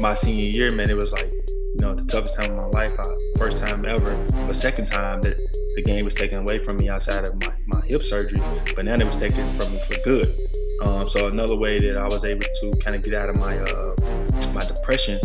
my senior year, man, it was like you know the toughest time of my life. I, first time ever, but second time that the game was taken away from me outside of my, my hip surgery, but now it was taken from me for good. Um, so another way that I was able to kind of get out of my uh, my depression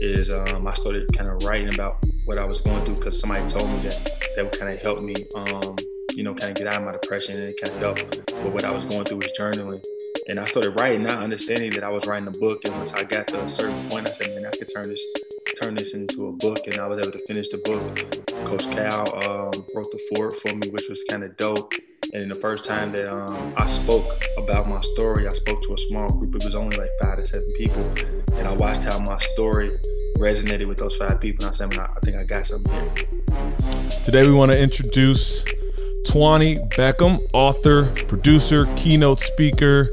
is um, I started kind of writing about what I was going through because somebody told me that that would kind of help me, um, you know, kind of get out of my depression and it kind of helped. But what I was going through was journaling. And I started writing, not understanding that I was writing a book. And once I got to a certain point, I said, man, I could turn this turn this into a book. And I was able to finish the book. Coach Cal um, wrote the foreword for me, which was kind of dope. And the first time that um, I spoke about my story, I spoke to a small group. It was only like five to seven people. And I watched how my story resonated with those five people. And I said, man, I think I got something here. Today we want to introduce Twany Beckham, author, producer, keynote speaker,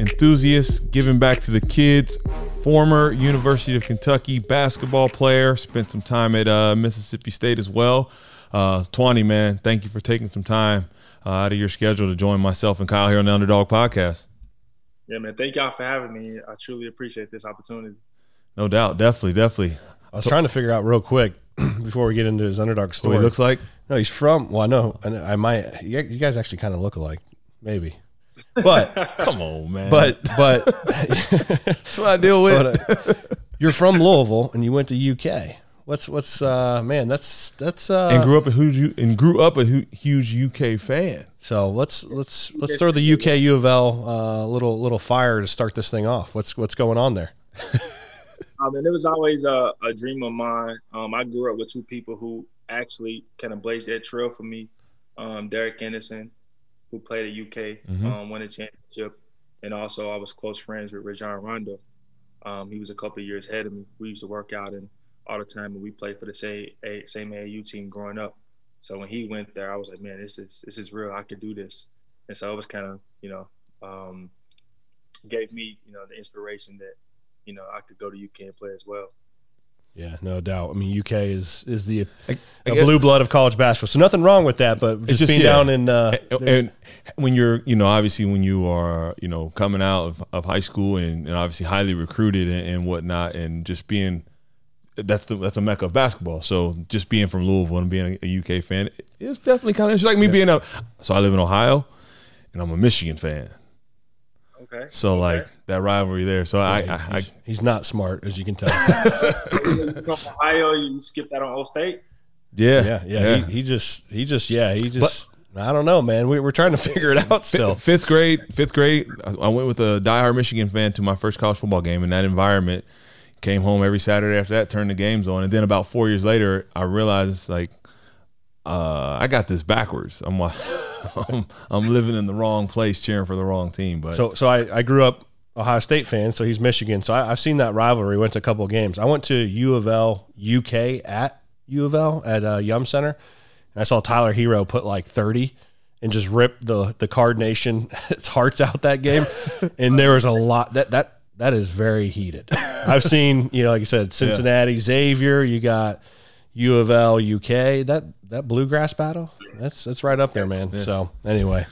enthusiast, giving back to the kids, former University of Kentucky basketball player, spent some time at uh, Mississippi State as well. Uh, Twany, man, thank you for taking some time uh, out of your schedule to join myself and Kyle here on the Underdog Podcast. Yeah, man, thank y'all for having me. I truly appreciate this opportunity. No doubt, definitely, definitely. I was trying to figure out real quick before we get into his underdog story. What he looks like? No, he's from. Well, I know. I might. You guys actually kind of look alike, maybe. But come on, man. But but that's what I deal with. But, uh, you're from Louisville and you went to UK. What's what's uh man? That's that's uh and grew up a huge and grew up a huge UK fan. So let's let's let's throw the UK U of L uh, little little fire to start this thing off. What's what's going on there? Um, and it was always a, a dream of mine. Um, I grew up with two people who actually kind of blazed that trail for me. Um, Derek Anderson, who played at UK, mm-hmm. um, won a championship, and also I was close friends with Rajon Rondo. Um, he was a couple of years ahead of me. We used to work out and all the time, and we played for the same same AAU team growing up. So when he went there, I was like, man, this is this is real. I could do this. And so it was kind of you know um, gave me you know the inspiration that you know I could go to UK and play as well. Yeah, no doubt. I mean, UK is is the I, I blue blood of college basketball, so nothing wrong with that. But just, just being yeah. down in uh, and, and, when you're, you know, obviously when you are, you know, coming out of, of high school and, and obviously highly recruited and, and, whatnot, and just being that's the that's a mecca of basketball. So just being from Louisville and being a, a UK fan, it's definitely kind of it's like me yeah. being a. So I live in Ohio, and I'm a Michigan fan. Okay. So okay. like that rivalry there. So yeah, I, I, he's, I, he's not smart as you can tell. from Ohio, you skip that on Old State. Yeah, yeah, yeah. yeah. He, he, just, he just, yeah, he just. But, I don't know, man. We, we're trying to figure it out still. Fifth grade, fifth grade. I went with a diehard Michigan fan to my first college football game in that environment. Came home every Saturday after that, turned the games on, and then about four years later, I realized like uh, I got this backwards. I'm, I'm, I'm living in the wrong place, cheering for the wrong team. But so so I, I grew up Ohio State fan, so he's Michigan. So I, have seen that rivalry. Went to a couple of games. I went to U of L UK at U of L at uh, Yum Center, and I saw Tyler Herro put like 30 and just rip the the Card Nation its hearts out that game. and there was a lot that that that is very heated. I've seen you know like I said Cincinnati yeah. Xavier. You got U of L UK. That that bluegrass battle, that's that's right up there, man. Yeah. So anyway,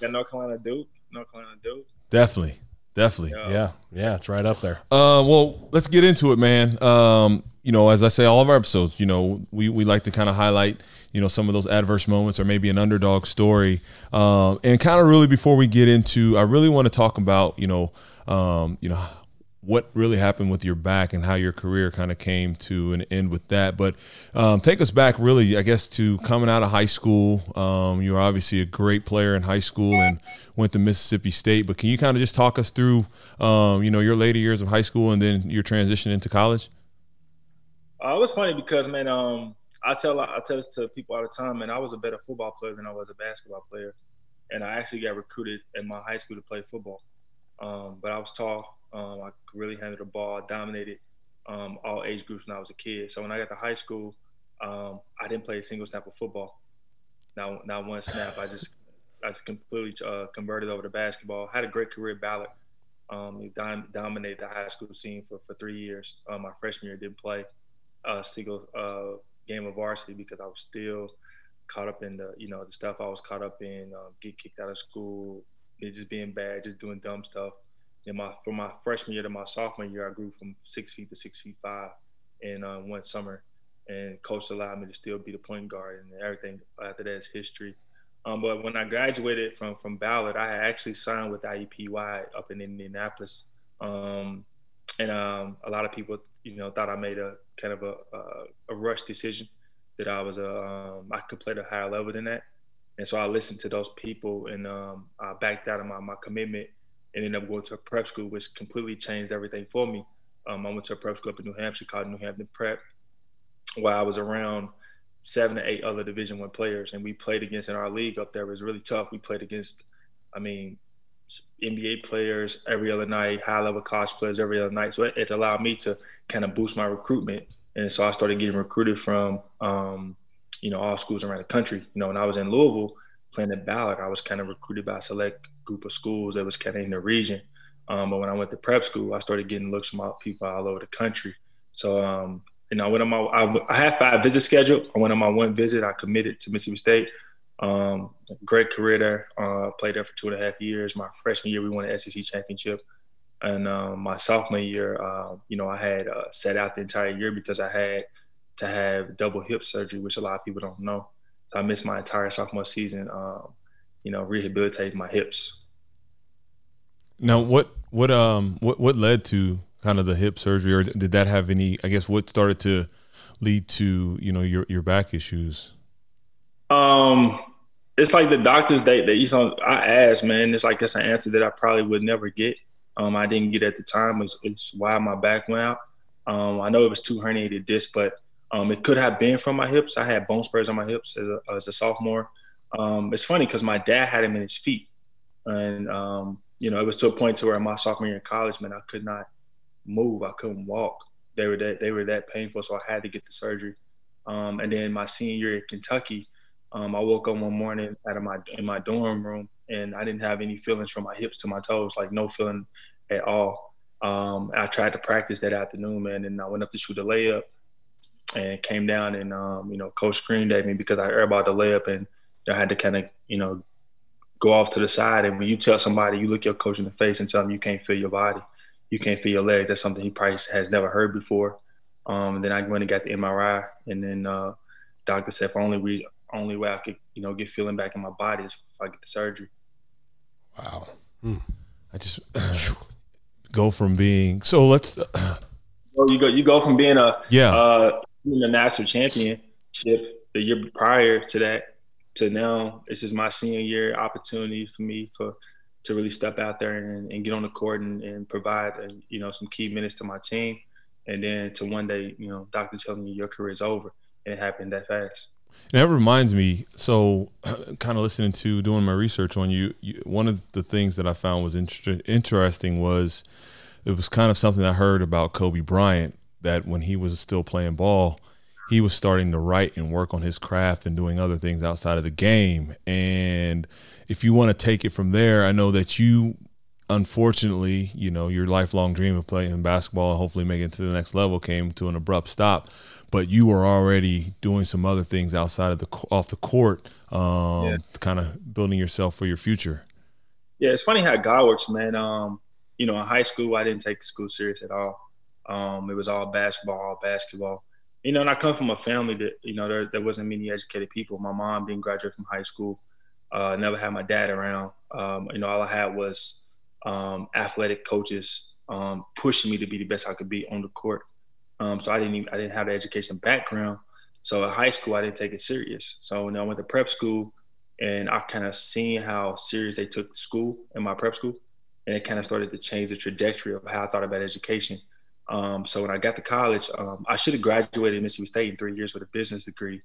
North Carolina Duke, North Carolina Duke. Definitely, definitely. Yeah. yeah, yeah, it's right up there. Uh, well, let's get into it, man. Um, you know, as I say, all of our episodes, you know, we we like to kind of highlight, you know, some of those adverse moments or maybe an underdog story. Um, and kind of really before we get into, I really want to talk about, you know, um, you know what really happened with your back and how your career kind of came to an end with that. But um, take us back, really, I guess, to coming out of high school. Um, you were obviously a great player in high school and went to Mississippi State. But can you kind of just talk us through, um, you know, your later years of high school and then your transition into college? Uh, it was funny because, man, um, I tell I tell this to people all the time, and I was a better football player than I was a basketball player, and I actually got recruited in my high school to play football. Um, but I was tall um, I really handle the ball, dominated um, all age groups when I was a kid. So when I got to high school, um, I didn't play a single snap of football. Not, not one snap. I just I just completely uh, converted over to basketball. Had a great career ballot. Um, dom- dominated the high school scene for, for three years. Uh, my freshman year didn't play a single uh, game of varsity because I was still caught up in the you know the stuff I was caught up in. Uh, get kicked out of school, just being bad, just doing dumb stuff in my from my freshman year to my sophomore year, I grew from six feet to six feet five in uh, one summer, and coach allowed me to still be the point guard, and everything after that is history. Um, but when I graduated from from Ballard, I actually signed with IUPUI up in Indianapolis, um, and um, a lot of people, you know, thought I made a kind of a, a, a rush decision that I was a um, I could play at a higher level than that, and so I listened to those people and um, I backed out of my, my commitment and ended up going to a prep school, which completely changed everything for me. Um, I went to a prep school up in New Hampshire called New Hampton Prep, while I was around seven to eight other Division One players, and we played against in our league up there. It was really tough. We played against, I mean, NBA players every other night, high level college players every other night. So it, it, allowed me to kind of boost my recruitment, and so I started getting recruited from, um, you know, all schools around the country. You know, when I was in Louisville playing at Ballard, I was kind of recruited by a select group of schools that was kind of in the region. Um, but when I went to prep school, I started getting looks from people all over the country. So um, you know, I went on my I, I had five visits scheduled. I went on my one visit. I committed to Mississippi State. Um, great career there. Uh, played there for two and a half years. My freshman year, we won the SEC championship, and um, my sophomore year, uh, you know, I had uh, set out the entire year because I had to have double hip surgery, which a lot of people don't know. So I missed my entire sophomore season, um, you know, rehabilitating my hips. Now, what what um what what led to kind of the hip surgery, or did that have any? I guess what started to lead to you know your your back issues. Um, it's like the doctors they they you know I asked man, it's like it's an answer that I probably would never get. Um, I didn't get at the time. It's, it's why my back went out. Um, I know it was two herniated discs, but um, it could have been from my hips. I had bone spurs on my hips as a, as a sophomore. Um, it's funny because my dad had him in his feet, and um, you know it was to a point to where my sophomore year in college, man, I could not move. I couldn't walk. They were that they were that painful, so I had to get the surgery. Um, and then my senior year in Kentucky, um, I woke up one morning out of my in my dorm room, and I didn't have any feelings from my hips to my toes, like no feeling at all. Um, I tried to practice that afternoon, man, and I went up to shoot a layup, and came down, and um, you know, coach screamed at me because I heard about the layup, and I had to kind of you know go off to the side. And when you tell somebody, you look your coach in the face and tell them you can't feel your body you can't feel your legs. That's something he probably has never heard before. Um, then I went and got the MRI, and then uh, doctor said if only we only way I could you know get feeling back in my body is if I get the surgery. Wow. Hmm. I just go from being so let's. Uh, well, you go you go from being a yeah uh, a national championship the year prior to that to now. This is my senior year opportunity for me for to really step out there and, and get on the court and, and provide uh, you know some key minutes to my team, and then to one day you know doctor telling me your career is over, and it happened that fast. And that reminds me. So, kind of listening to doing my research on you, you one of the things that I found was inter- interesting was it was kind of something I heard about Kobe Bryant that when he was still playing ball, he was starting to write and work on his craft and doing other things outside of the game. And if you want to take it from there, I know that you, unfortunately, you know, your lifelong dream of playing basketball and hopefully making it to the next level came to an abrupt stop. But you were already doing some other things outside of the off the court, um, yeah. kind of building yourself for your future. Yeah, it's funny how God works, man. Um, you know, in high school, I didn't take school serious at all. Um, it was all basketball, all basketball. You know, and I come from a family that, you know, there, there wasn't many educated people. My mom didn't graduate from high school. Uh, never had my dad around. Um, you know, all I had was um, athletic coaches um, pushing me to be the best I could be on the court. Um, so I didn't even, I didn't have the education background. So in high school, I didn't take it serious. So when I went to prep school, and I kind of seen how serious they took school in my prep school, and it kind of started to change the trajectory of how I thought about education. Um, so when I got to college, um, I should have graduated in Mississippi State in three years with a business degree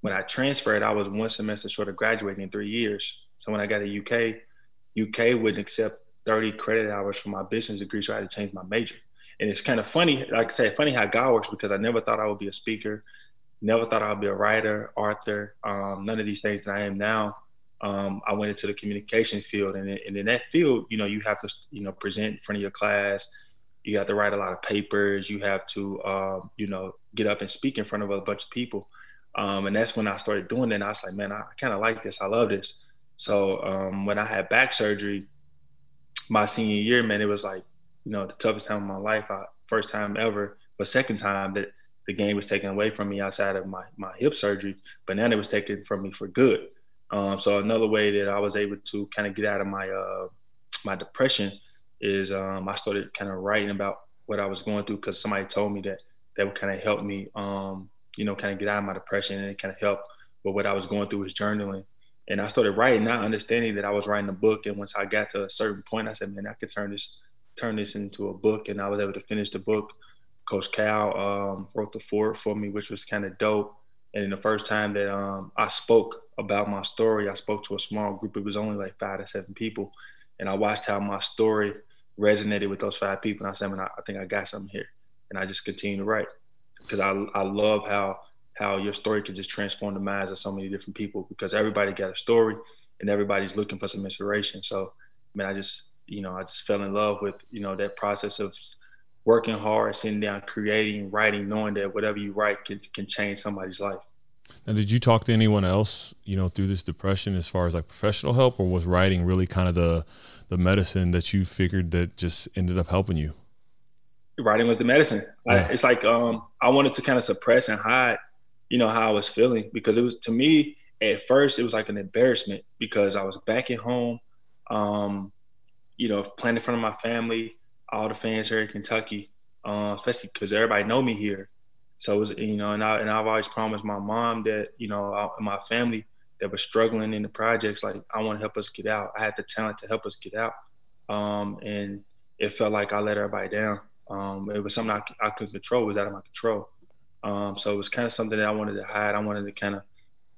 when I transferred, I was one semester short of graduating in three years. So when I got to UK, UK wouldn't accept 30 credit hours for my business degree, so I had to change my major. And it's kind of funny, like I say, funny how God works because I never thought I would be a speaker, never thought I would be a writer, author, um, none of these things that I am now. Um, I went into the communication field, and, and in that field, you know, you have to, you know, present in front of your class. You have to write a lot of papers. You have to, um, you know, get up and speak in front of a bunch of people. Um, and that's when I started doing it. And I was like, man, I kind of like this. I love this. So um, when I had back surgery, my senior year, man, it was like, you know, the toughest time of my life. I, first time ever, but second time that the game was taken away from me outside of my, my hip surgery, but now it was taken from me for good. Um, so another way that I was able to kind of get out of my uh, my depression is um, I started kind of writing about what I was going through because somebody told me that that would kind of help me, um, you know, kind of get out of my depression and it kind of help with what I was going through was journaling. And I started writing, not understanding that I was writing a book. And once I got to a certain point, I said, man, I could turn this turn this into a book. And I was able to finish the book. Coach Cal um, wrote the foreword for me, which was kind of dope. And the first time that um, I spoke about my story, I spoke to a small group. It was only like five to seven people. And I watched how my story resonated with those five people. And I said, man, I, I think I got something here. And I just continue to write because I, I love how how your story can just transform the minds of so many different people because everybody got a story and everybody's looking for some inspiration. So, I mean, I just, you know, I just fell in love with, you know, that process of working hard, sitting down, creating, writing, knowing that whatever you write can, can change somebody's life. Now, did you talk to anyone else, you know, through this depression as far as like professional help, or was writing really kind of the the medicine that you figured that just ended up helping you? Writing was the medicine. Yeah. it's like um, I wanted to kind of suppress and hide, you know, how I was feeling because it was to me at first it was like an embarrassment because I was back at home, um, you know, playing in front of my family, all the fans here in Kentucky, uh, especially because everybody know me here. So it was, you know, and I and I've always promised my mom that, you know, my family that was struggling in the projects, like I want to help us get out. I had the talent to help us get out, um, and it felt like I let everybody down. Um, it was something I, I couldn't control. It was out of my control. Um, so it was kind of something that I wanted to hide. I wanted to kind of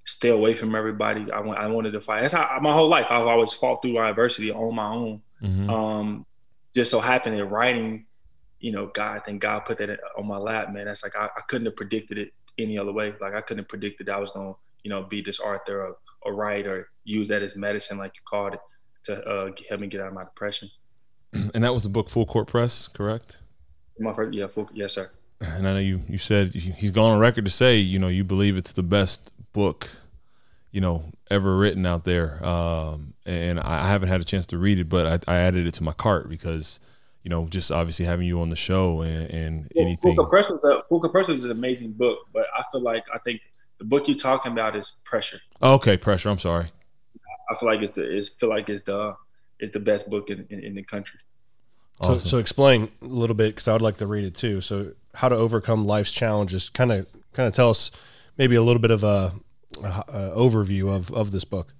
stay away from everybody. I, I wanted to fight. That's how my whole life I've always fought through adversity on my own. Mm-hmm. Um, just so happened in writing, you know, God, I think God put that on my lap, man. That's like I, I couldn't have predicted it any other way. Like I couldn't have predicted I was gonna, you know, be this author or, or write or use that as medicine, like you called it, to uh, help me get out of my depression. And that was the book Full Court Press, correct? My first, yeah, full, yes, sir. And I know you you said he's gone on record to say, you know, you believe it's the best book, you know, ever written out there. Um, and I haven't had a chance to read it, but I, I added it to my cart because you know, just obviously having you on the show and, and well, anything. Full Court Press was a, Full Court Press is an amazing book, but I feel like I think the book you're talking about is Pressure. Oh, okay, Pressure. I'm sorry. I feel like it's the it's feel like it's the it's the best book in, in, in the country. Awesome. So, so explain a little bit because I would like to read it too. So, how to overcome life's challenges? Kind of, kind of tell us maybe a little bit of a, a, a overview of of this book.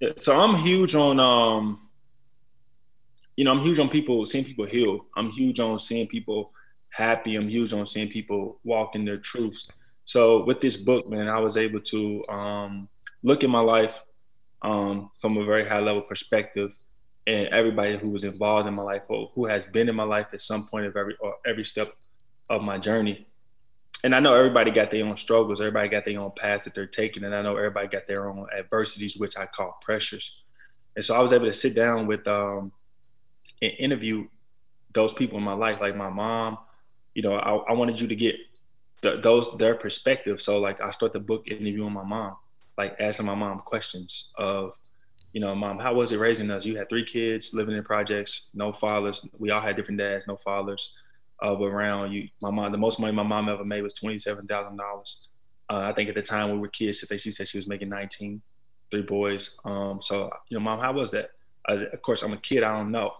Yeah, so I'm huge on um, you know, I'm huge on people seeing people heal. I'm huge on seeing people happy. I'm huge on seeing people walk in their truths. So with this book, man, I was able to um, look at my life um, from a very high level perspective, and everybody who was involved in my life or who has been in my life at some point of every every step of my journey. And I know everybody got their own struggles. Everybody got their own path that they're taking, and I know everybody got their own adversities, which I call pressures. And so I was able to sit down with um, and interview those people in my life, like my mom. You know, I, I wanted you to get those their perspective. So like I start the book interviewing my mom, like asking my mom questions of, you know, mom, how was it raising us? You had three kids living in projects, no fathers. We all had different dads, no fathers uh, around. You, my mom, the most money my mom ever made was twenty seven thousand uh, dollars. I think at the time we were kids, I think she said she was making 19, three boys. Um, so you know, mom, how was that? of course, I'm a kid. I don't know.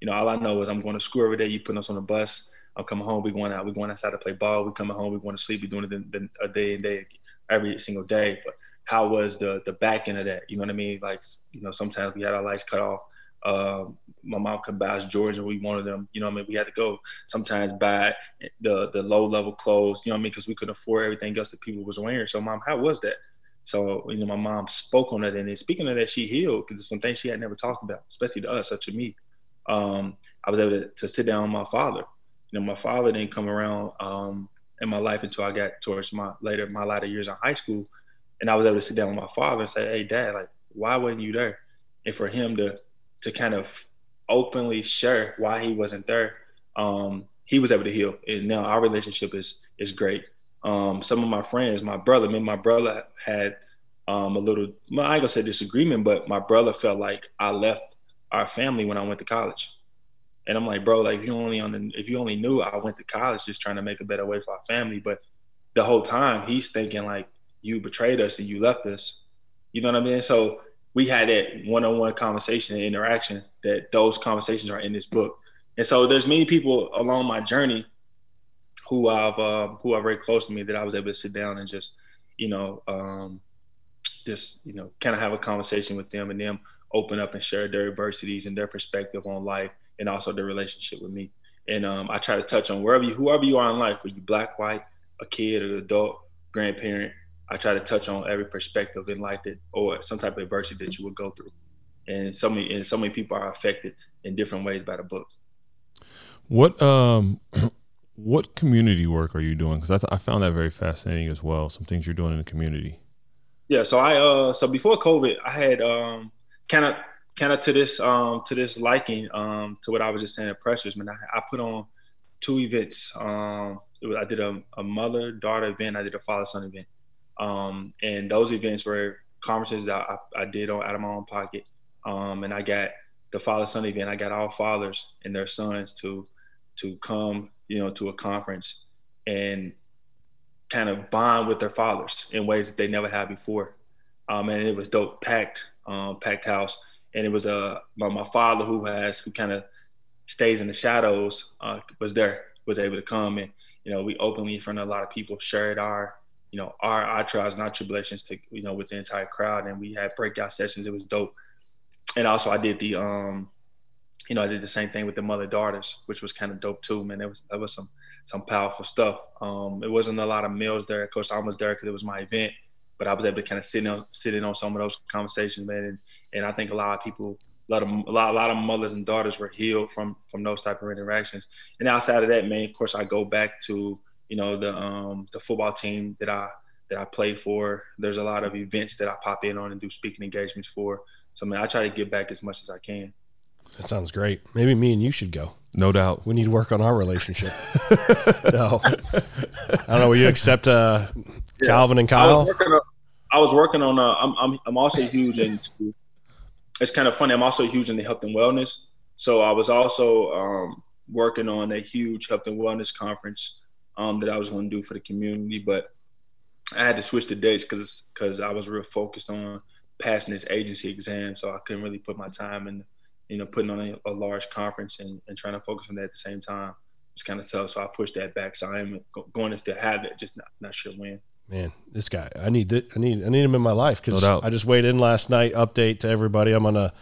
You know, all I know is I'm going to school every day. You put us on a bus. I'm coming home. We going out. We going outside to play ball. We coming home. We going to sleep. We doing it the, the, a day and day every single day. But how was the the back end of that? You know what I mean? Like you know, sometimes we had our lights cut off. Uh, my mom could buy us Georgia. We wanted them. You know what I mean? We had to go sometimes buy the the low level clothes. You know what I mean? Because we couldn't afford everything else that people was wearing. So, mom, how was that? So, you know, my mom spoke on it, and then speaking of that, she healed because some things she had never talked about, especially to us, or to me um, I was able to, to, sit down with my father. You know, my father didn't come around um, in my life until I got towards my later my latter years in high school, and I was able to sit down with my father and say, "Hey, Dad, like, why wasn't you there?" And for him to to kind of openly share why he wasn't there, um, he was able to heal, and now our relationship is is great. Um, some of my friends, my brother, me and my brother had um, a little, I ain't gonna say disagreement, but my brother felt like I left our family when I went to college. And I'm like, bro, like if you only on the, if you only knew I went to college just trying to make a better way for our family, but the whole time he's thinking like you betrayed us and you left us. You know what I mean? So we had that one-on-one conversation and interaction that those conversations are in this book. And so there's many people along my journey who I've uh, who are very close to me that I was able to sit down and just, you know, um, just you know, kind of have a conversation with them and them open up and share their adversities and their perspective on life and also their relationship with me. And um, I try to touch on wherever you, whoever you are in life, whether you black, white, a kid, an adult, grandparent. I try to touch on every perspective in life that, or some type of adversity that you would go through. And so many, and so many people are affected in different ways by the book. What um, what community work are you doing? Because I, th- I found that very fascinating as well. Some things you're doing in the community. Yeah. So I uh, so before COVID, I had um, kind of kind of to this um to this liking um to what I was just saying pressures man I, I put on two events um was, I did a, a mother daughter event I did a father son event um and those events were conferences that I, I did on out of my own pocket um and I got the father son event I got all fathers and their sons to to come you know to a conference and kind of bond with their fathers in ways that they never had before. Um and it was dope packed um packed house. And it was uh, my, my father who has who kind of stays in the shadows uh, was there was able to come and you know we openly in front of a lot of people shared our you know our our trials and our tribulations to you know with the entire crowd. And we had breakout sessions. It was dope. And also I did the um you know I did the same thing with the mother daughters which was kind of dope too man. It was that was some some powerful stuff um it wasn't a lot of meals there of course I was there because it was my event but I was able to kind of sit in, sit in on some of those conversations, man. And, and I think a lot of people, a lot of a lot, a lot of mothers and daughters were healed from from those type of interactions. And outside of that, man, of course, I go back to you know the um, the football team that I that I play for. There's a lot of events that I pop in on and do speaking engagements for. So man, I try to give back as much as I can. That sounds great. Maybe me and you should go. No doubt. We need to work on our relationship. no, I don't know. Will you accept uh, yeah. Calvin and Kyle? I was working on, I was working on uh, I'm, I'm, I'm also huge into, it's kind of funny. I'm also huge into health and wellness. So I was also um, working on a huge health and wellness conference um, that I was going to do for the community, but I had to switch the dates because because I was real focused on passing this agency exam, so I couldn't really put my time in, you know, putting on a, a large conference and, and trying to focus on that at the same time. It's kind of tough, so I pushed that back. So I am going to still have it, just not not sure when man, this guy, I need it. I need, I need him in my life because no I just weighed in last night. Update to everybody. I'm on a,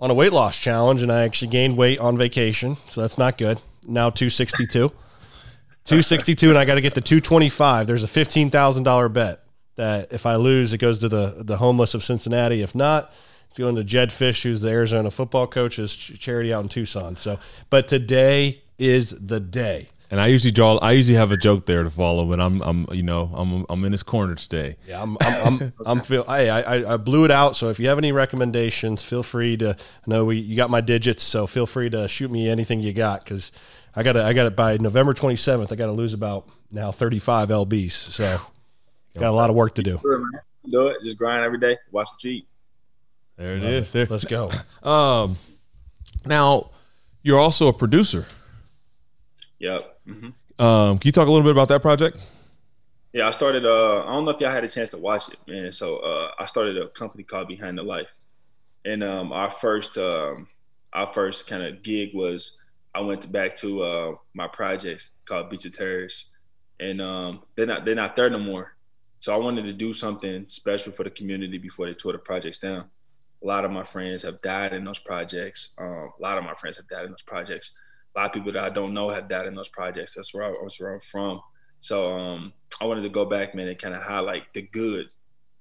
on a weight loss challenge and I actually gained weight on vacation. So that's not good. Now 262, 262. And I got to get to 225. There's a $15,000 bet that if I lose, it goes to the, the homeless of Cincinnati. If not, it's going to Jedd Fisch, who's the Arizona football coach, coach's charity out in Tucson. So, but today is the day. And I usually draw. I usually have a joke there to follow, but I'm, I'm, you know, I'm, I'm in his corner today. Yeah, I'm, I'm, I'm, I'm feel. I, I, I blew it out. So if you have any recommendations, feel free to. I know we, you got my digits, so feel free to shoot me anything you got because I got I got it by November 27th. I got to lose about now 35 lbs. So got a lot of work to do. Do it. Just grind every day. Watch the cheat. There it is. There. Let's go. Um, now you're also a producer. Yep. Mm-hmm. Um, can you talk a little bit about that project? Yeah, I started. Uh, I don't know if y'all had a chance to watch it, man. So uh, I started a company called Behind the Life, and um, our first, um, our first kind of gig was I went back to uh, my projects called Beecher Terrace, and um, they're not they're not there no more. So I wanted to do something special for the community before they tore the projects down. A lot of my friends have died in those projects. Um, a lot of my friends have died in those projects a lot of people that I don't know have died in those projects. That's where I was where I'm from. So um, I wanted to go back, man, and kind of highlight the good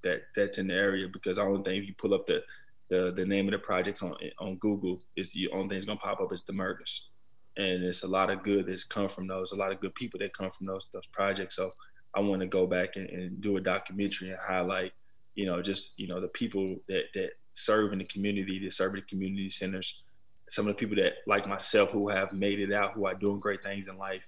that that's in the area because I don't think if you pull up the the, the name of the projects on on Google, is the only thing that's gonna pop up is the murders, and it's a lot of good that's come from those, a lot of good people that come from those those projects. So I want to go back and, and do a documentary and highlight, you know, just you know the people that that serve in the community, to serve in the community centers, some of the people that like myself who have made it out, who are doing great things in life,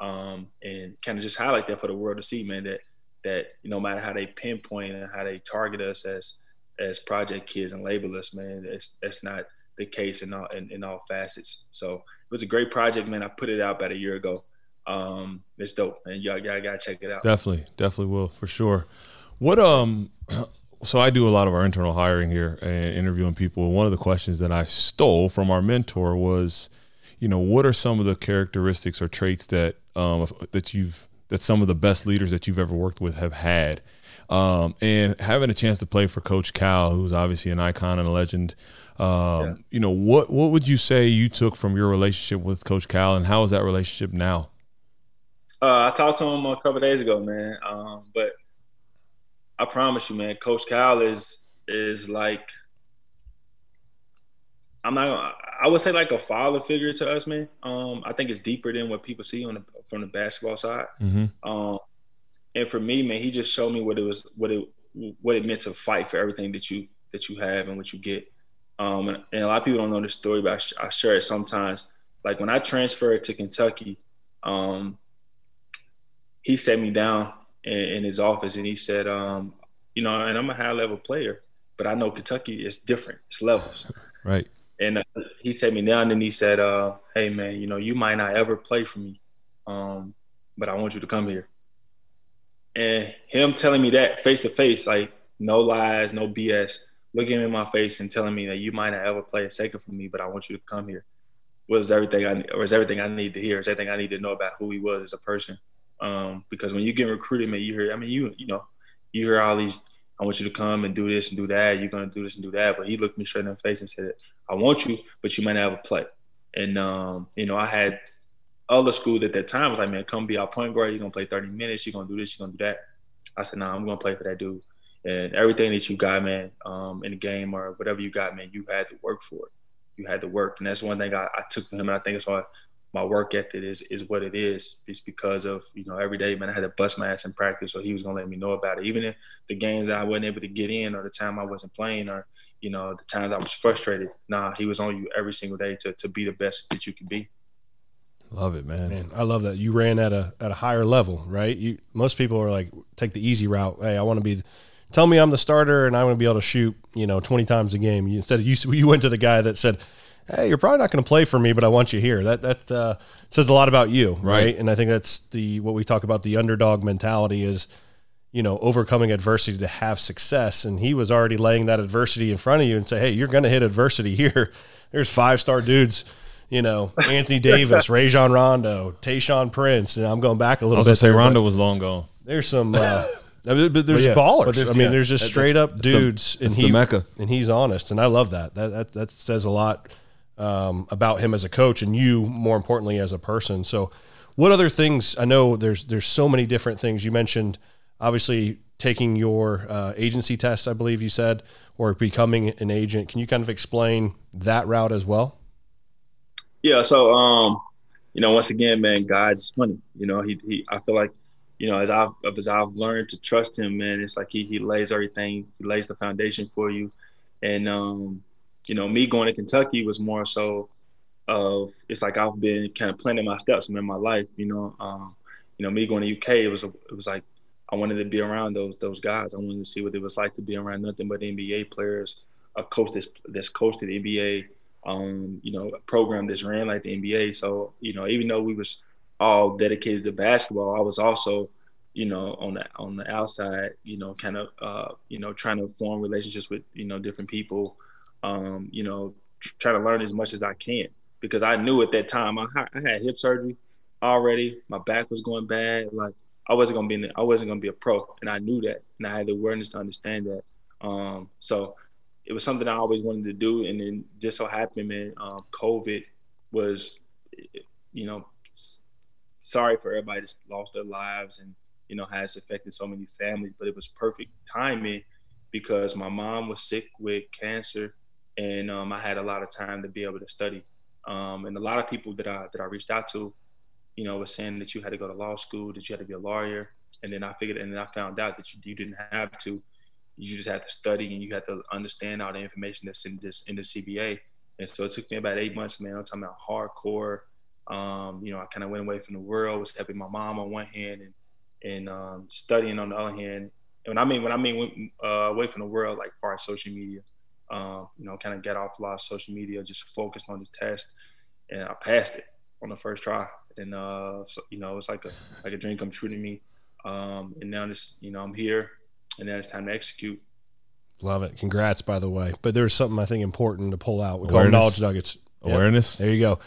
um, and kind of just highlight that for the world to see, man. That that no matter how they pinpoint and how they target us as as project kids and label us, man, it's that's not the case in all in, in all facets. So it was a great project, man. I put it out about a year ago. Um, it's dope, and y'all, y'all gotta check it out. Definitely, definitely will for sure. What um, so I do a lot of our internal hiring here and interviewing people. One of the questions that I stole from our mentor was, you know, what are some of the characteristics or traits that um that you've that some of the best leaders that you've ever worked with have had? Um, and having a chance to play for Coach Cal, who's obviously an icon and a legend, um, yeah. you know, what what would you say you took from your relationship with Coach Cal, and how is that relationship now? Uh, I talked to him a couple days ago, man. Um, but I promise you, man, Coach Kyle is is like I'm not. I would say like a father figure to us, man. Um, I think it's deeper than what people see on the from the basketball side. Mm-hmm. Um, and for me, man, he just showed me what it was, what it what it meant to fight for everything that you that you have and what you get. Um, and, and, a lot of people don't know this story, but I, sh- I, share it sometimes. Like when I transferred to Kentucky, um, he set me down in, in, his office and he said, um, you know, and I'm a high level player, but I know Kentucky is different. It's levels. right. And uh, he set me down and he said, uh, hey man, you know, you might not ever play for me, um, but I want you to come here. And him telling me that face to face, like no lies, no BS, looking in my face and telling me that you might not ever play a second for me, but I want you to come here was everything I was everything I need to hear. Is everything I need to know about who he was as a person. Um, because when you get recruited, man, you hear I mean you you know, you hear all these I want you to come and do this and do that. You're gonna do this and do that. But he looked me straight in the face and said, I want you, but you might not ever play. And um, you know, I had other schools at that time was like, man, come be our point guard. You're gonna play 30 minutes. You're gonna do this. You're gonna do that. I said, nah, I'm gonna play for that dude. And everything that you got, man, um, in the game or whatever you got, man, you had to work for it. You had to work, and that's one thing I, I took from him. And I think it's why my work ethic is is what it is. It's because of you know every day, man. I had to bust my ass in practice, so he was gonna let me know about it. Even in the games I wasn't able to get in, or the time I wasn't playing, or you know the times I was frustrated. Nah, he was on you every single day to to be the best that you can be. Love it, man. man. I love that you ran at a at a higher level, right? You most people are like take the easy route. Hey, I want to be. Tell me I'm the starter and I want to be able to shoot, you know, 20 times a game. You, instead, of, you you went to the guy that said, "Hey, you're probably not going to play for me, but I want you here." That that uh, says a lot about you, right? right? And I think that's the what we talk about the underdog mentality is, you know, overcoming adversity to have success. And he was already laying that adversity in front of you and say, "Hey, you're going to hit adversity here." There's five star dudes you know, Anthony Davis, Rajon Rondo, Tayshaun Prince, and I'm going back a little bit. Say Rondo was long gone. There's some, uh, but there's yeah, ballers. But there's, I mean, yeah, there's just straight up dudes, the, and he Mecca. and he's honest, and I love that. That that, that says a lot um, about him as a coach, and you more importantly as a person. So, what other things? I know there's there's so many different things. You mentioned obviously taking your uh, agency test, I believe you said, or becoming an agent. Can you kind of explain that route as well? Yeah. So, um, you know, once again, man, God's funny. You know, he, he, I feel like, you know, as I've, as I've learned to trust him, man, it's like he, he lays everything, he lays the foundation for you. And, um, you know, me going to Kentucky was more so of, it's like I've been kind of planting my steps in my life, you know, um, you know, me going to UK, it was, it was like, I wanted to be around those, those guys. I wanted to see what it was like to be around nothing but NBA players, a coach that's, that's coached the NBA, um, you know, a program that's ran like the NBA. So, you know, even though we was all dedicated to basketball, I was also, you know, on the on the outside, you know, kind of, uh, you know, trying to form relationships with, you know, different people, um, you know, tr- trying to learn as much as I can because I knew at that time I, I had hip surgery already. My back was going bad. Like I wasn't gonna be, in the, I wasn't gonna be a pro, and I knew that, and I had the awareness to understand that. Um, so it was something I always wanted to do, and then just so happened, man, um, COVID was, you know, sorry for everybody that's lost their lives and you know has affected so many families, but it was perfect timing because my mom was sick with cancer, and um, I had a lot of time to be able to study. Um, and a lot of people that I that I reached out to, you know, was saying that you had to go to law school, that you had to be a lawyer, and then I figured, and then I found out that you, you didn't have to you just had to study and you had to understand all the information that's in this in the CBA. And so it took me about eight months, man. I'm talking about hardcore. Um, you know, I kind of went away from the world, was helping my mom on one hand and and um, studying on the other hand. And when I mean when I mean uh, away from the world, like far as social media, Um, you know, kind of get off a lot of social media, just focused on the test, and I passed it on the first try. And uh, so, you know, it's like a like a dream come true to me. Um, and now this, you know, I'm here, and now it's time to execute. Love it. Congrats, by the way. But there's something I think important to pull out. We call knowledge nuggets. Awareness. Yep. There you go.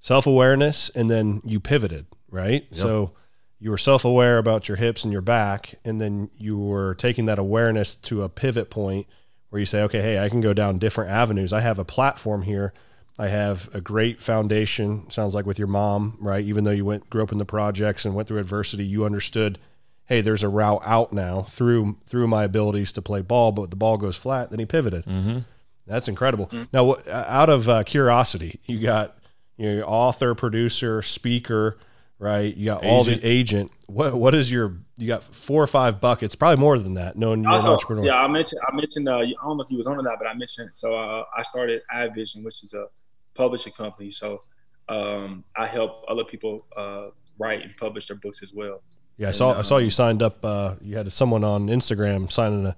Self awareness, and then you pivoted, right? Yep. So you were self aware about your hips and your back, and then you were taking that awareness to a pivot point where you say, okay, hey, I can go down different avenues. I have a platform here. I have a great foundation. Sounds like with your mom, right? Even though you went grew up in the projects and went through adversity, you understood, hey, there's a route out now through through my abilities to play ball. But the ball goes flat. Then he pivoted. Mm-hmm. That's incredible. Mm-hmm. Now, out of uh, curiosity, you got you know, author, producer, speaker, right? You got agent. all the agent. What what is your? You got four or five buckets, probably more than that. Knowing you're also, an entrepreneur. Yeah, I mentioned. I mentioned. Uh, I don't know if you was on that, but I mentioned. So uh, I started iVision, which is a publishing company. So um, I help other people uh, write and publish their books as well. Yeah, I saw. Um, I saw you signed up. Uh, you had someone on Instagram signing a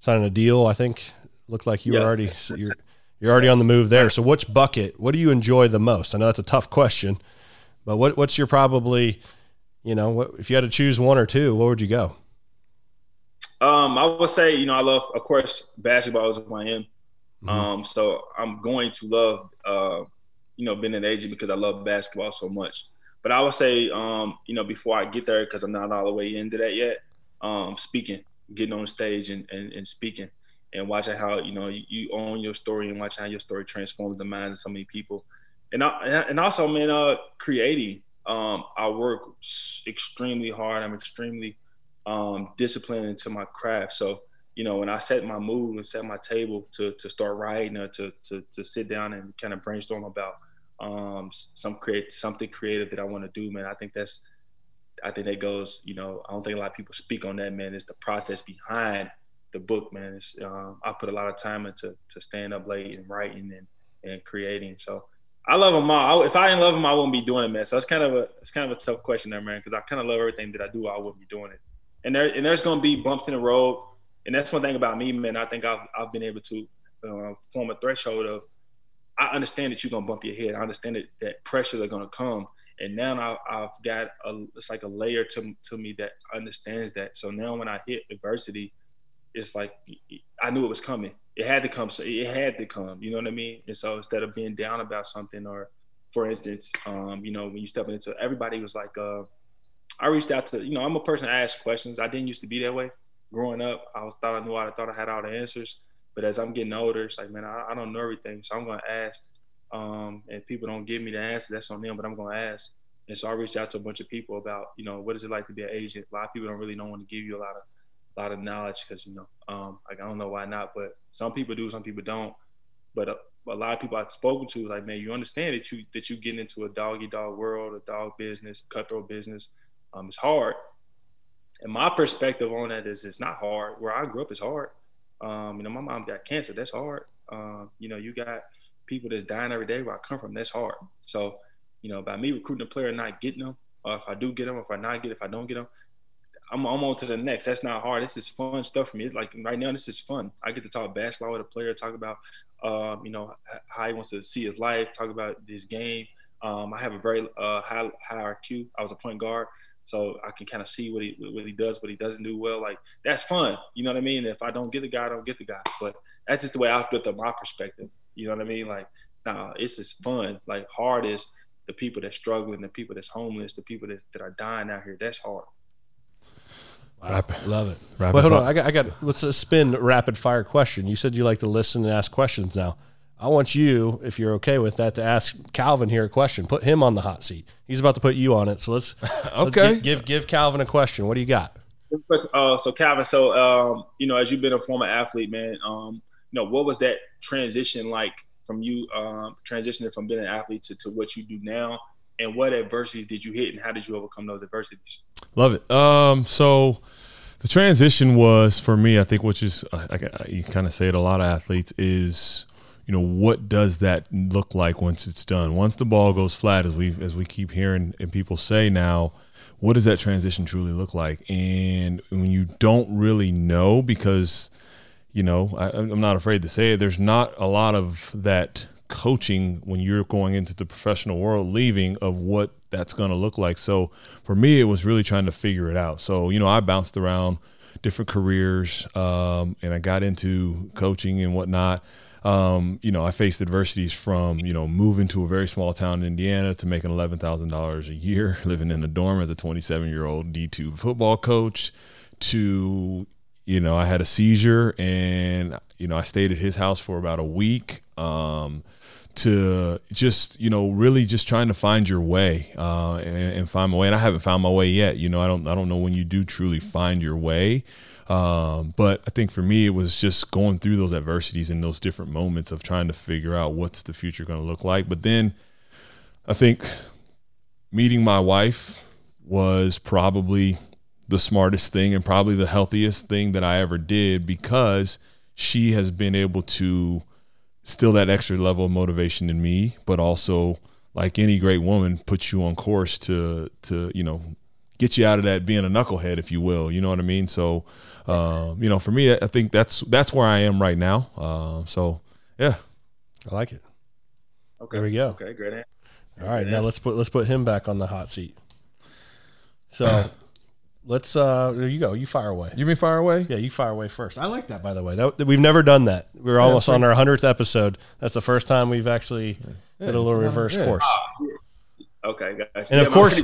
signing a deal. I think looked like you yeah, were already you're, you're already on the move there. So which bucket? What do you enjoy the most? I know that's a tough question, but what what's your probably, you know, what, if you had to choose one or two, what would you go? Um, I would say, you know, I love, of course, basketball is who I am. Mm-hmm. Um, so I'm going to love, uh, you know, being an agent because I love basketball so much. But I would say, um, you know, before I get there, because I'm not all the way into that yet, um, speaking, getting on the stage and, and, and speaking and watching how you know you, you, own your story and watching how your story transforms the mind of so many people, and I, and also man, uh, creating. Um, I work extremely hard. I'm extremely um, disciplined into my craft. So you know, when I set my mood and set my table to to start writing or to to, to sit down and kind of brainstorm about um, some create something creative that I want to do, man. I think that's I think that goes. You know, I don't think a lot of people speak on that, man. It's the process behind the book, man. It's, um, I put a lot of time into to staying up late and writing and, and creating. So I love them all. I, if I didn't love them, I wouldn't be doing it, man. So it's kind of a it's kind of a tough question there, man, because I kind of love everything that I do. I wouldn't be doing it. And there and there's gonna be bumps in the road. And that's one thing about me, man. I think I've I've been able to uh, form a threshold of I understand that you're gonna bump your head. I understand that that pressures are gonna come. And now I, have got a, it's like a layer to, to me that understands that. So now when I hit adversity, it's like I knew it was coming. It had to come. So it had to come. You know what I mean? And so instead of being down about something, or for instance, um, you know, when you step into everybody was like, uh, I reached out to, you know, I'm a person that asks questions. I didn't used to be that way. Growing up, I was thought I knew I thought I had all the answers. But as I'm getting older, it's like, man, I, I don't know everything. So I'm gonna ask. Um, and people don't give me the answer, that's on them, but I'm gonna ask. And so I reached out to a bunch of people about, you know, what is it like to be an agent? A lot of people don't really know want to give you a lot of lot of knowledge because you know, um, like I don't know why not, but some people do, some people don't. But a, a, lot of people I've spoken to, is like, man, you understand that you that you get into a doggy dog world, a dog business, cutthroat business. Um, it's hard. And my perspective on that is it's not hard. Where I grew up is hard. Um, you know, my mom got cancer. That's hard. Um, you know, you got people that's dying every day where I come from. That's hard. So, you know, by me recruiting a player and not getting them, or if I do get them, if I not get, if I don't get them, I'm, I'm on to the next. That's not hard. This is fun stuff for me. Like right now, this is fun. I get to talk basketball with a player, talk about, um, you know, how he wants to see his life, talk about this game. Um, I have a very uh, high high IQ. I was a point guard, so I can kind of see what he what he does, what he doesn't do well. Like that's fun. You know what I mean? If I don't get the guy, I don't get the guy. But that's just the way I've built up my perspective. You know what I mean? Like, nah, it's just fun. Like hard is the people that's struggling, the people that's homeless, the people that, that are dying out here. That's hard. Wow. Love it. Rapid Wait, hold fire. on. I got, I got, let's uh, spin rapid fire question. You said you like to listen and ask questions now. I want you, if you're okay with that, to ask Calvin here a question. Put him on the hot seat. He's about to put you on it. So let's, okay. Let's give, give, give Calvin a question. What do you got? Uh, so Calvin, so um, you know, as you've been a former athlete, man, um, you know, what was that transition like from you um, transitioning from being an athlete to, to what you do now? And what adversities did you hit and how did you overcome those adversities? Love it. Um so the transition was for me i think which is I, I, you kind of say it a lot of athletes is you know what does that look like once it's done? Once the ball goes flat as we as we keep hearing and people say now what does that transition truly look like? And when you don't really know because you know, I, I'm not afraid to say it. There's not a lot of that coaching when you're going into the professional world, leaving of what that's going to look like. So for me, it was really trying to figure it out. So you know, I bounced around different careers, um, and I got into coaching and whatnot. Um, you know, I faced adversities from, you know, moving to a very small town in Indiana to making $11,000 a year, living in a dorm as a 27 year old D2 football coach, to, you know, I had a seizure and, you know, I stayed at his house for about a week. Um, to just you know really just trying to find your way uh, and, and, find my way and I haven't found my way yet you know I don't I don't know when you do truly find your way um, but I think for me, it was just going through those adversities and those different moments of trying to figure out what's the future going to look like. But then I think meeting my wife was probably the smartest thing and probably the healthiest thing that I ever did because she has been able to still that extra level of motivation in me, but also like any great woman, puts you on course to to you know get you out of that being a knucklehead, if you will. You know what I mean? So uh, you know, for me, I think that's that's where I am right now. Uh, so yeah, I like it. Okay, there we go. Okay, great. All right, now let's put let's put him back on the hot seat. So let's uh there you go. You fire away. You mean fire away? Yeah you fire away first. I like that by the way. That, we've never done that. We're almost on our 100th episode. That's the first time we've actually yeah, did a little reverse yeah. course. Okay guys. And yeah, of course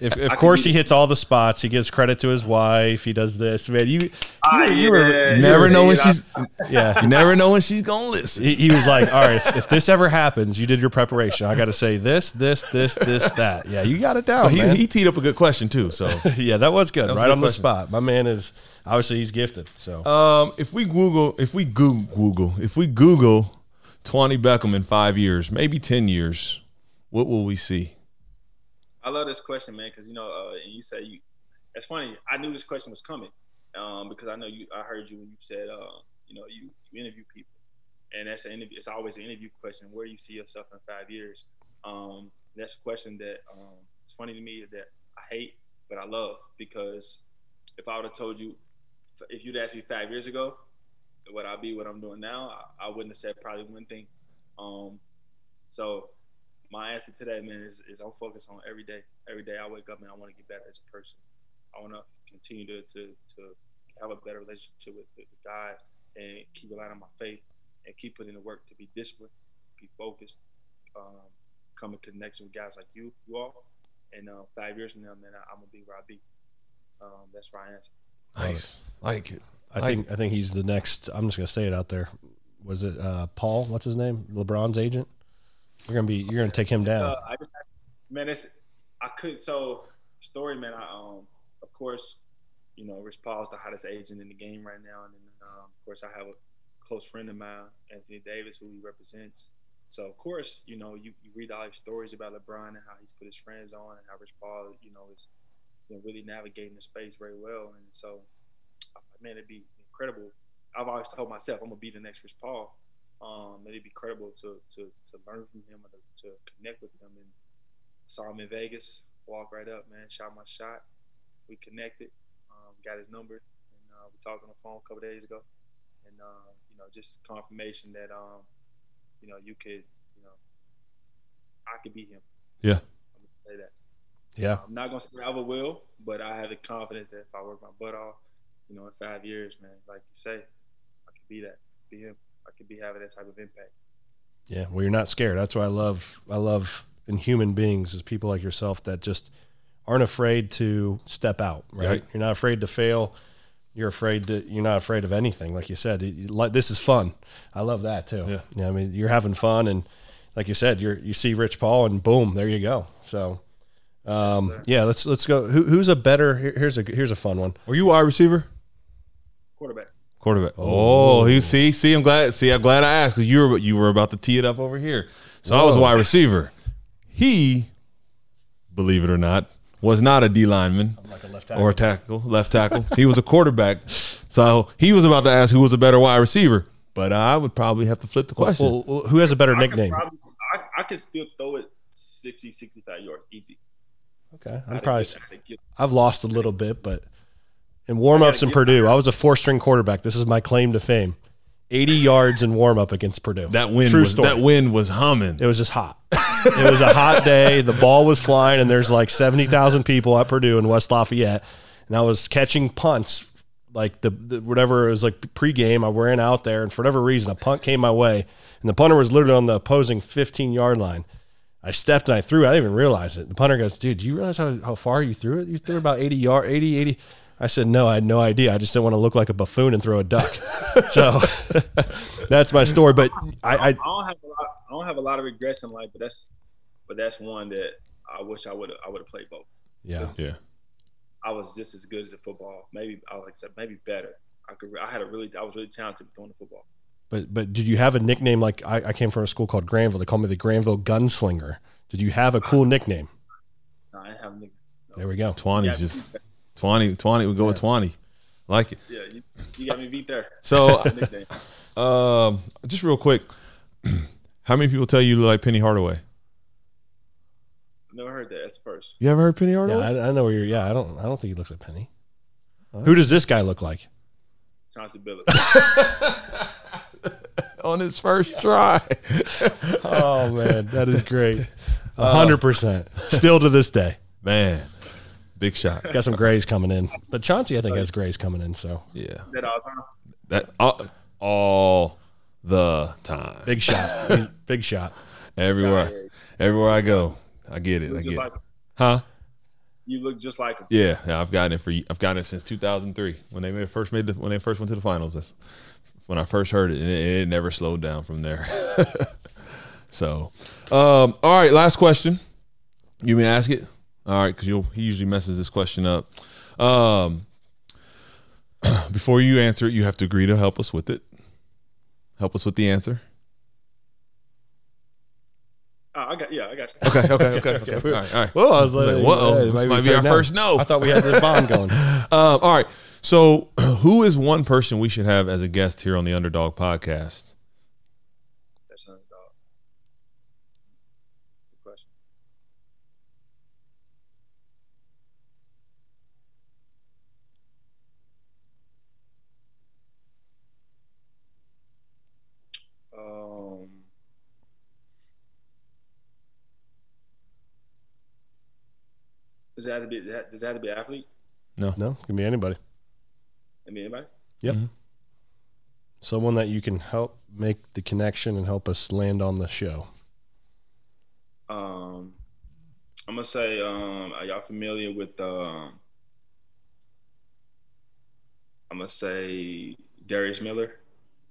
if, of course he hits all the spots, he gives credit to his wife. He does this, man. You, you, uh, you were never know when she's, yeah, you never know when she's gonna listen. He, he was like, all right, if, if, this ever happens, you did your preparation. I got to say this, this, this, this, that. Yeah, you got it down. He, he, teed up a good question too. So yeah, that was good. That was right on question. the spot. My man is obviously he's gifted. So um, if we Google, if we Google, Google, if we Google Twany Beckham in five years, maybe ten years, what will we see? I love this question, man, because you know, uh, and you say you. It's funny. I knew this question was coming um, because I know you. I heard you when you said, uh, you know, you, you interview people, and that's an interview. It's always an interview question. Where you see yourself in five years? Um, that's a question that um, it's funny to me that I hate, but I love because if I would have told you, if you'd asked me five years ago, would I'd be what I'm doing now? I, I wouldn't have said probably one thing. Um, so my answer to that, man, is, is I'm focused on every day. Every day I wake up, man, I want to get better as a person. I want to continue to, to, to have a better relationship with, with God and keep relying on my faith and keep putting the work to be disciplined, be focused, um, come in connection with guys like you, you all. And uh, five years from now, man, I, am gonna be where I be. Um, that's where I answer. Nice, like it. I like think I think he's the next. I'm just gonna say it out there. Was it uh, Paul? What's his name? LeBron's agent. You're gonna be you're gonna take him down. Uh, I just man, it's I couldn't. So story, man. I um of course, you know, Rich Paul's the hottest agent in the game right now, and then um, of course I have a close friend of mine, Anthony Davis, who he represents. So of course, you know, you, you read all these stories about LeBron and how he's put his friends on, and how Rich Paul, you know, is you know, really navigating the space very well. And so, man, it'd be incredible. I've always told myself I'm gonna be the next Rich Paul. Um, it'd be credible to, to, to learn from him or to, to connect with him. And saw him in Vegas, walk right up, man, shot my shot. We connected, um, got his number, and uh, we talked on the phone a couple days ago. And uh, you know, just confirmation that um, you know, you could, you know, I could be him. Yeah. I'm gonna say that. Yeah. I'm not gonna say I will, but I have the confidence that if I work my butt off, you know, in five years, man, like you say, I could be that, be him. I could be having that type of impact. Yeah, well, you're not scared. That's what I love. I love in human beings is people like yourself that just aren't afraid to step out. Right? right. You're not afraid to fail. You're afraid to. You're not afraid of anything. Like you said, this is fun. I love that too. Yeah. yeah. I mean, you're having fun, and like you said, you're you see Rich Paul, and boom, there you go. So. Um, yeah, let's let's go. Who, who's a better? Here, here's a here's a fun one. Are you wide receiver? Quarterback. Quarterback. Oh, oh you see, see, I'm glad. See, I'm glad I asked because you were you were about to tee it up over here. So Whoa. I was a wide receiver. He, believe it or not, was not a D lineman like a or a tackle, left tackle. he was a quarterback. So he was about to ask who was a better wide receiver, but I would probably have to flip the question. Well, well, who has a better I nickname? Probably, I, I can still throw it 60, 65 yards easy. Okay, I'm probably. I've lost a little bit, but in warm ups in get Purdue. I was a four string quarterback. This is my claim to fame. 80 yards in warm up against Purdue. That wind True was story. that wind was humming. It was just hot. it was a hot day. The ball was flying, and there's like 70,000 people at Purdue in West Lafayette. And I was catching punts, like the, the whatever it was like pregame. I ran out there, and for whatever reason, a punt came my way, and the punter was literally on the opposing 15 yard line. I stepped and I threw it. I didn't even realize it. The punter goes, Dude, do you realize how, how far you threw it? You threw it about 80 yard, 80, 80. I said, No, I had no idea. I just didn't want to look like a buffoon and throw a duck. so that's my story. But I, I I don't have a lot. I don't have a lot of regrets in life, but that's but that's one that I wish I would have. I would have played both. yeah. yeah. I was just as good as a football. Maybe I like I said, maybe better. I could. I had a really. I was really talented with throwing the football. But but did you have a nickname like I, I came from a school called Granville? They called me the Granville Gunslinger. Did you have a cool nickname? No, I didn't have. Nick- There we go. Twany's Yeah. just Twany. Twany would go with Twany. Like it. Yeah, you, you got me beat there. So, um, just real quick, how many people tell you you look like Penny Hardaway? I never heard that. That's the first. You ever heard Penny Yeah, Hardaway? I, I know where you're. Yeah, I don't. I don't think he looks like Penny. Who does this guy look like? Chauncey Billups. On his first try. Oh man, that is great. A hundred percent. Still to this day, Man, big shot. got some grays coming in. But Chauncey, I think, has grays coming in. So Yeah, that all the time. that all, all the time, big shot. He's- big shot. everywhere, everywhere I go, I get it. I get just it. like. Huh? You look just like him. Yeah, yeah, I've gotten it for I've gotten it since 2003 when they made, first made the, when they first went to the finals. That's when I first heard it, and it, it never slowed down from there. so, um, all right, last question. You may ask it. All right, because he usually messes this question up. Um, before you answer it, you have to agree to help us with it. Help us with the answer. Oh, I got. Yeah, I got. You. Okay, okay, okay, okay. All right, all right. Whoa, I was like, like, whoa, hey, this maybe might be turn our down. first no. I thought we had the bond going. Um, all right. So, who is one person we should have as a guest here on the Underdog Podcast? That's not a dog. Good question. Um. Does it have to be? Does it have to be an athlete? No, no, it can be anybody. I mean, anybody? Someone that you can help make the connection and help us land on the show. Um, I'm gonna say, um, are y'all familiar with? Um, I'm gonna say Darius Miller.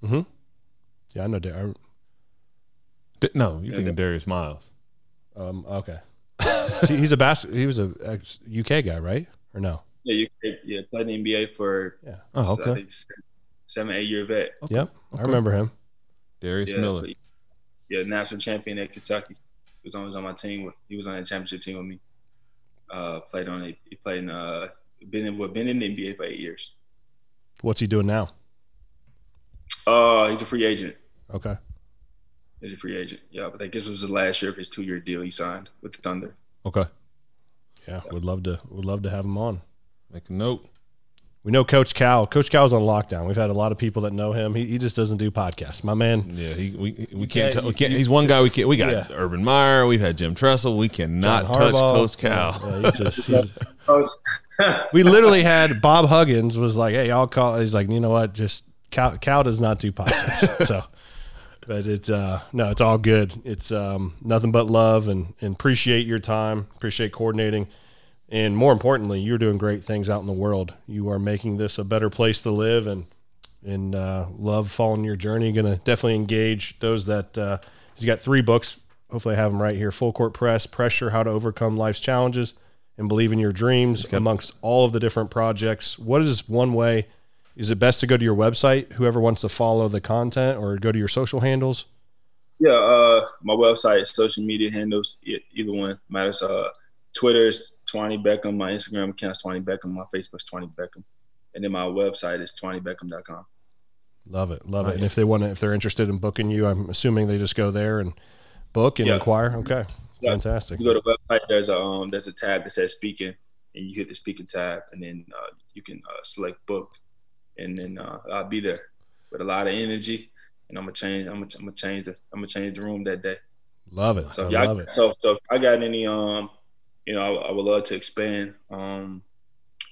Mm-hmm. Yeah, I know. Dar- D- no, you Yeah, thinking Darius Miles? Um, okay. See, he's a bas- He was a ex- UK guy, right? Or no? Yeah, you yeah played in the NBA for Yeah. Oh, I okay. think seven, seven, eight year vet. Yep. Okay. I remember him. Darius Yeah, Miller. but- yeah, national champion at Kentucky. He was on, he was on my team. With, he was on that championship team with me. Uh, played on it. He played in. Uh, been in. Well, been in the NBA for eight years. What's he doing now? Uh, he's a free agent. Okay. He's a free agent. Yeah, but I guess it was the last year of his two year deal he signed with the Thunder. Okay. Yeah, would love to. Would love to have him on. Make a note. We know Coach Cal. Coach Cal's on lockdown. We've had a lot of people that know him. He, he just doesn't do podcasts. My man. Yeah, he we we can't- can't, tell, we can't you- he's one guy we can't we got Yeah. Urban Meyer, we've had Jim Tressel, we cannot touch Harbaugh. Coach Cal. Yeah, he just- he's- we literally had Bob Huggins was like, "Hey, I'll call." He's like, "You know what? Just Cal, Cal does not do podcasts." so, but it's uh, no, it's all good. It's um, nothing but love and and appreciate your time. Appreciate coordinating, and more importantly, you're doing great things out in the world. You are making this a better place to live, and and uh, love following your journey. Going to definitely engage those that uh, he's got three books. Hopefully, I have them right here. Full Court Press, Pressure: How to Overcome Life's Challenges and Believe in Your Dreams. Amongst all of the different projects, what is one way? Is it best to go to your website? Whoever wants to follow the content, or go to your social handles. Yeah, uh, my website, social media handles, either one matters. Uh, Twitter is Twany Beckham. My Instagram account is Twany Beckham. My Facebook is Twany Beckham, and then my website is TwanyBeckham.com. Love it, love it. And if they want to, if they're interested in booking you, I'm assuming they just go there and book and Yeah. inquire. Okay, Yeah. fantastic. You go to the website. There's a um, there's a tab that says speaking, and you hit the speaking tab, and then uh, you can uh, select book, and then uh, I'll be there with a lot of energy, and I'm gonna change. I'm gonna, I'm gonna change the I'm gonna change the room that day. Love it. So I y'all, love it. so so if I got any um, you know, I, I would love to expand. Um,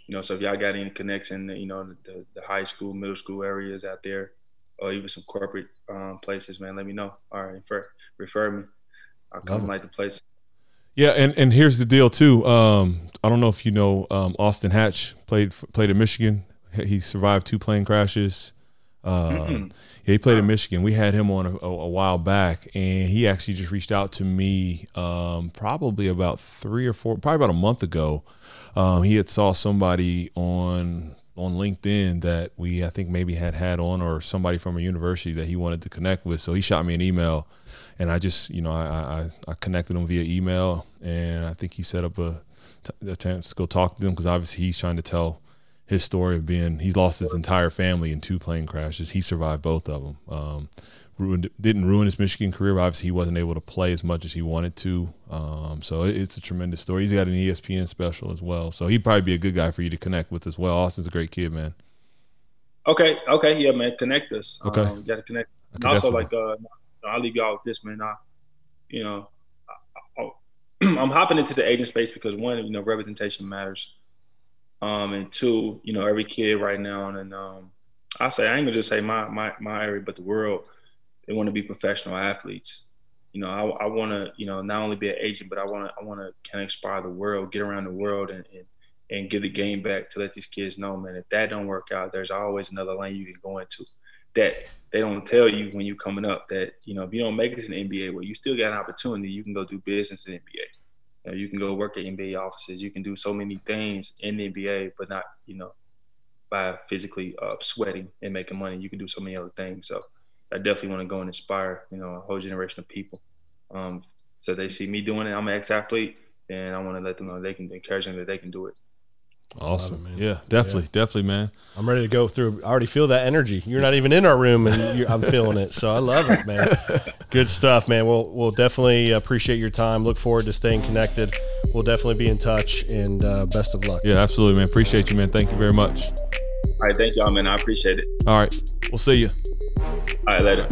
you know, so if y'all got any connection, you know, the, the high school, middle school areas out there, or even some corporate um, places, man, let me know. All right, refer, refer me. I'll come like the place. Yeah, and, and here's the deal too. Um, I don't know if you know um, Austin Hatch played played in Michigan. He survived two plane crashes. Um, yeah, he played in Michigan. We had him on a, a, a while back, and he actually just reached out to me um, probably about three or four, probably about a month ago. Um, he had saw somebody on on LinkedIn that we I think maybe had had on, or somebody from a university that he wanted to connect with. So he shot me an email, and I just you know I I, I connected him via email, and I think he set up a, t- a chance to go talk to them because obviously he's trying to tell his story of being he's lost his entire family in two plane crashes. He survived both of them. Um, ruined didn't ruin his Michigan career. But obviously, he wasn't able to play as much as he wanted to. Um, so it, it's a tremendous story. He's got an ESPN special as well. So he'd probably be a good guy for you to connect with as well. Austin's a great kid, man. Okay, okay, yeah, man, connect us. Okay. um, got to connect. And also, definitely- like, uh, I'll leave y'all with this, man. I, you know, I, I, I'm hopping into the agent space because one, you know, representation matters, um, and two, you know, every kid right now, and um, I say I ain't gonna just say my my my area, but the world, they want to be professional athletes. You know, I, I want to, you know, not only be an agent, but I want to, I want to kind of inspire the world, get around the world, and, and and give the game back to let these kids know, man, if that don't work out, there's always another lane you can go into. That they don't tell you when you're coming up that, you know, if you don't make it to the NBA, well, you still got an opportunity. You can go do business in the NBA. You, know, you can go work at NBA offices. You can do so many things in the NBA, but not, you know, by physically uh, sweating and making money. You can do so many other things. So I definitely want to go and inspire, you know, a whole generation of people. Um, so they see me doing it. I'm an ex-athlete, and I want to let them know they can encourage them that they can do it. Awesome, man. Yeah, definitely, definitely, man. I'm ready to go through. I already feel that energy. You're not even in our room, and you I'm feeling it. So I love it, man. Good stuff, man. We'll we'll definitely appreciate your time. Look forward to staying connected. We'll definitely be in touch, and uh, best of luck. Yeah, absolutely, man. Appreciate you, man. Thank you very much. All right, thank y'all, man. I appreciate it. All right, we'll see you. All right, later.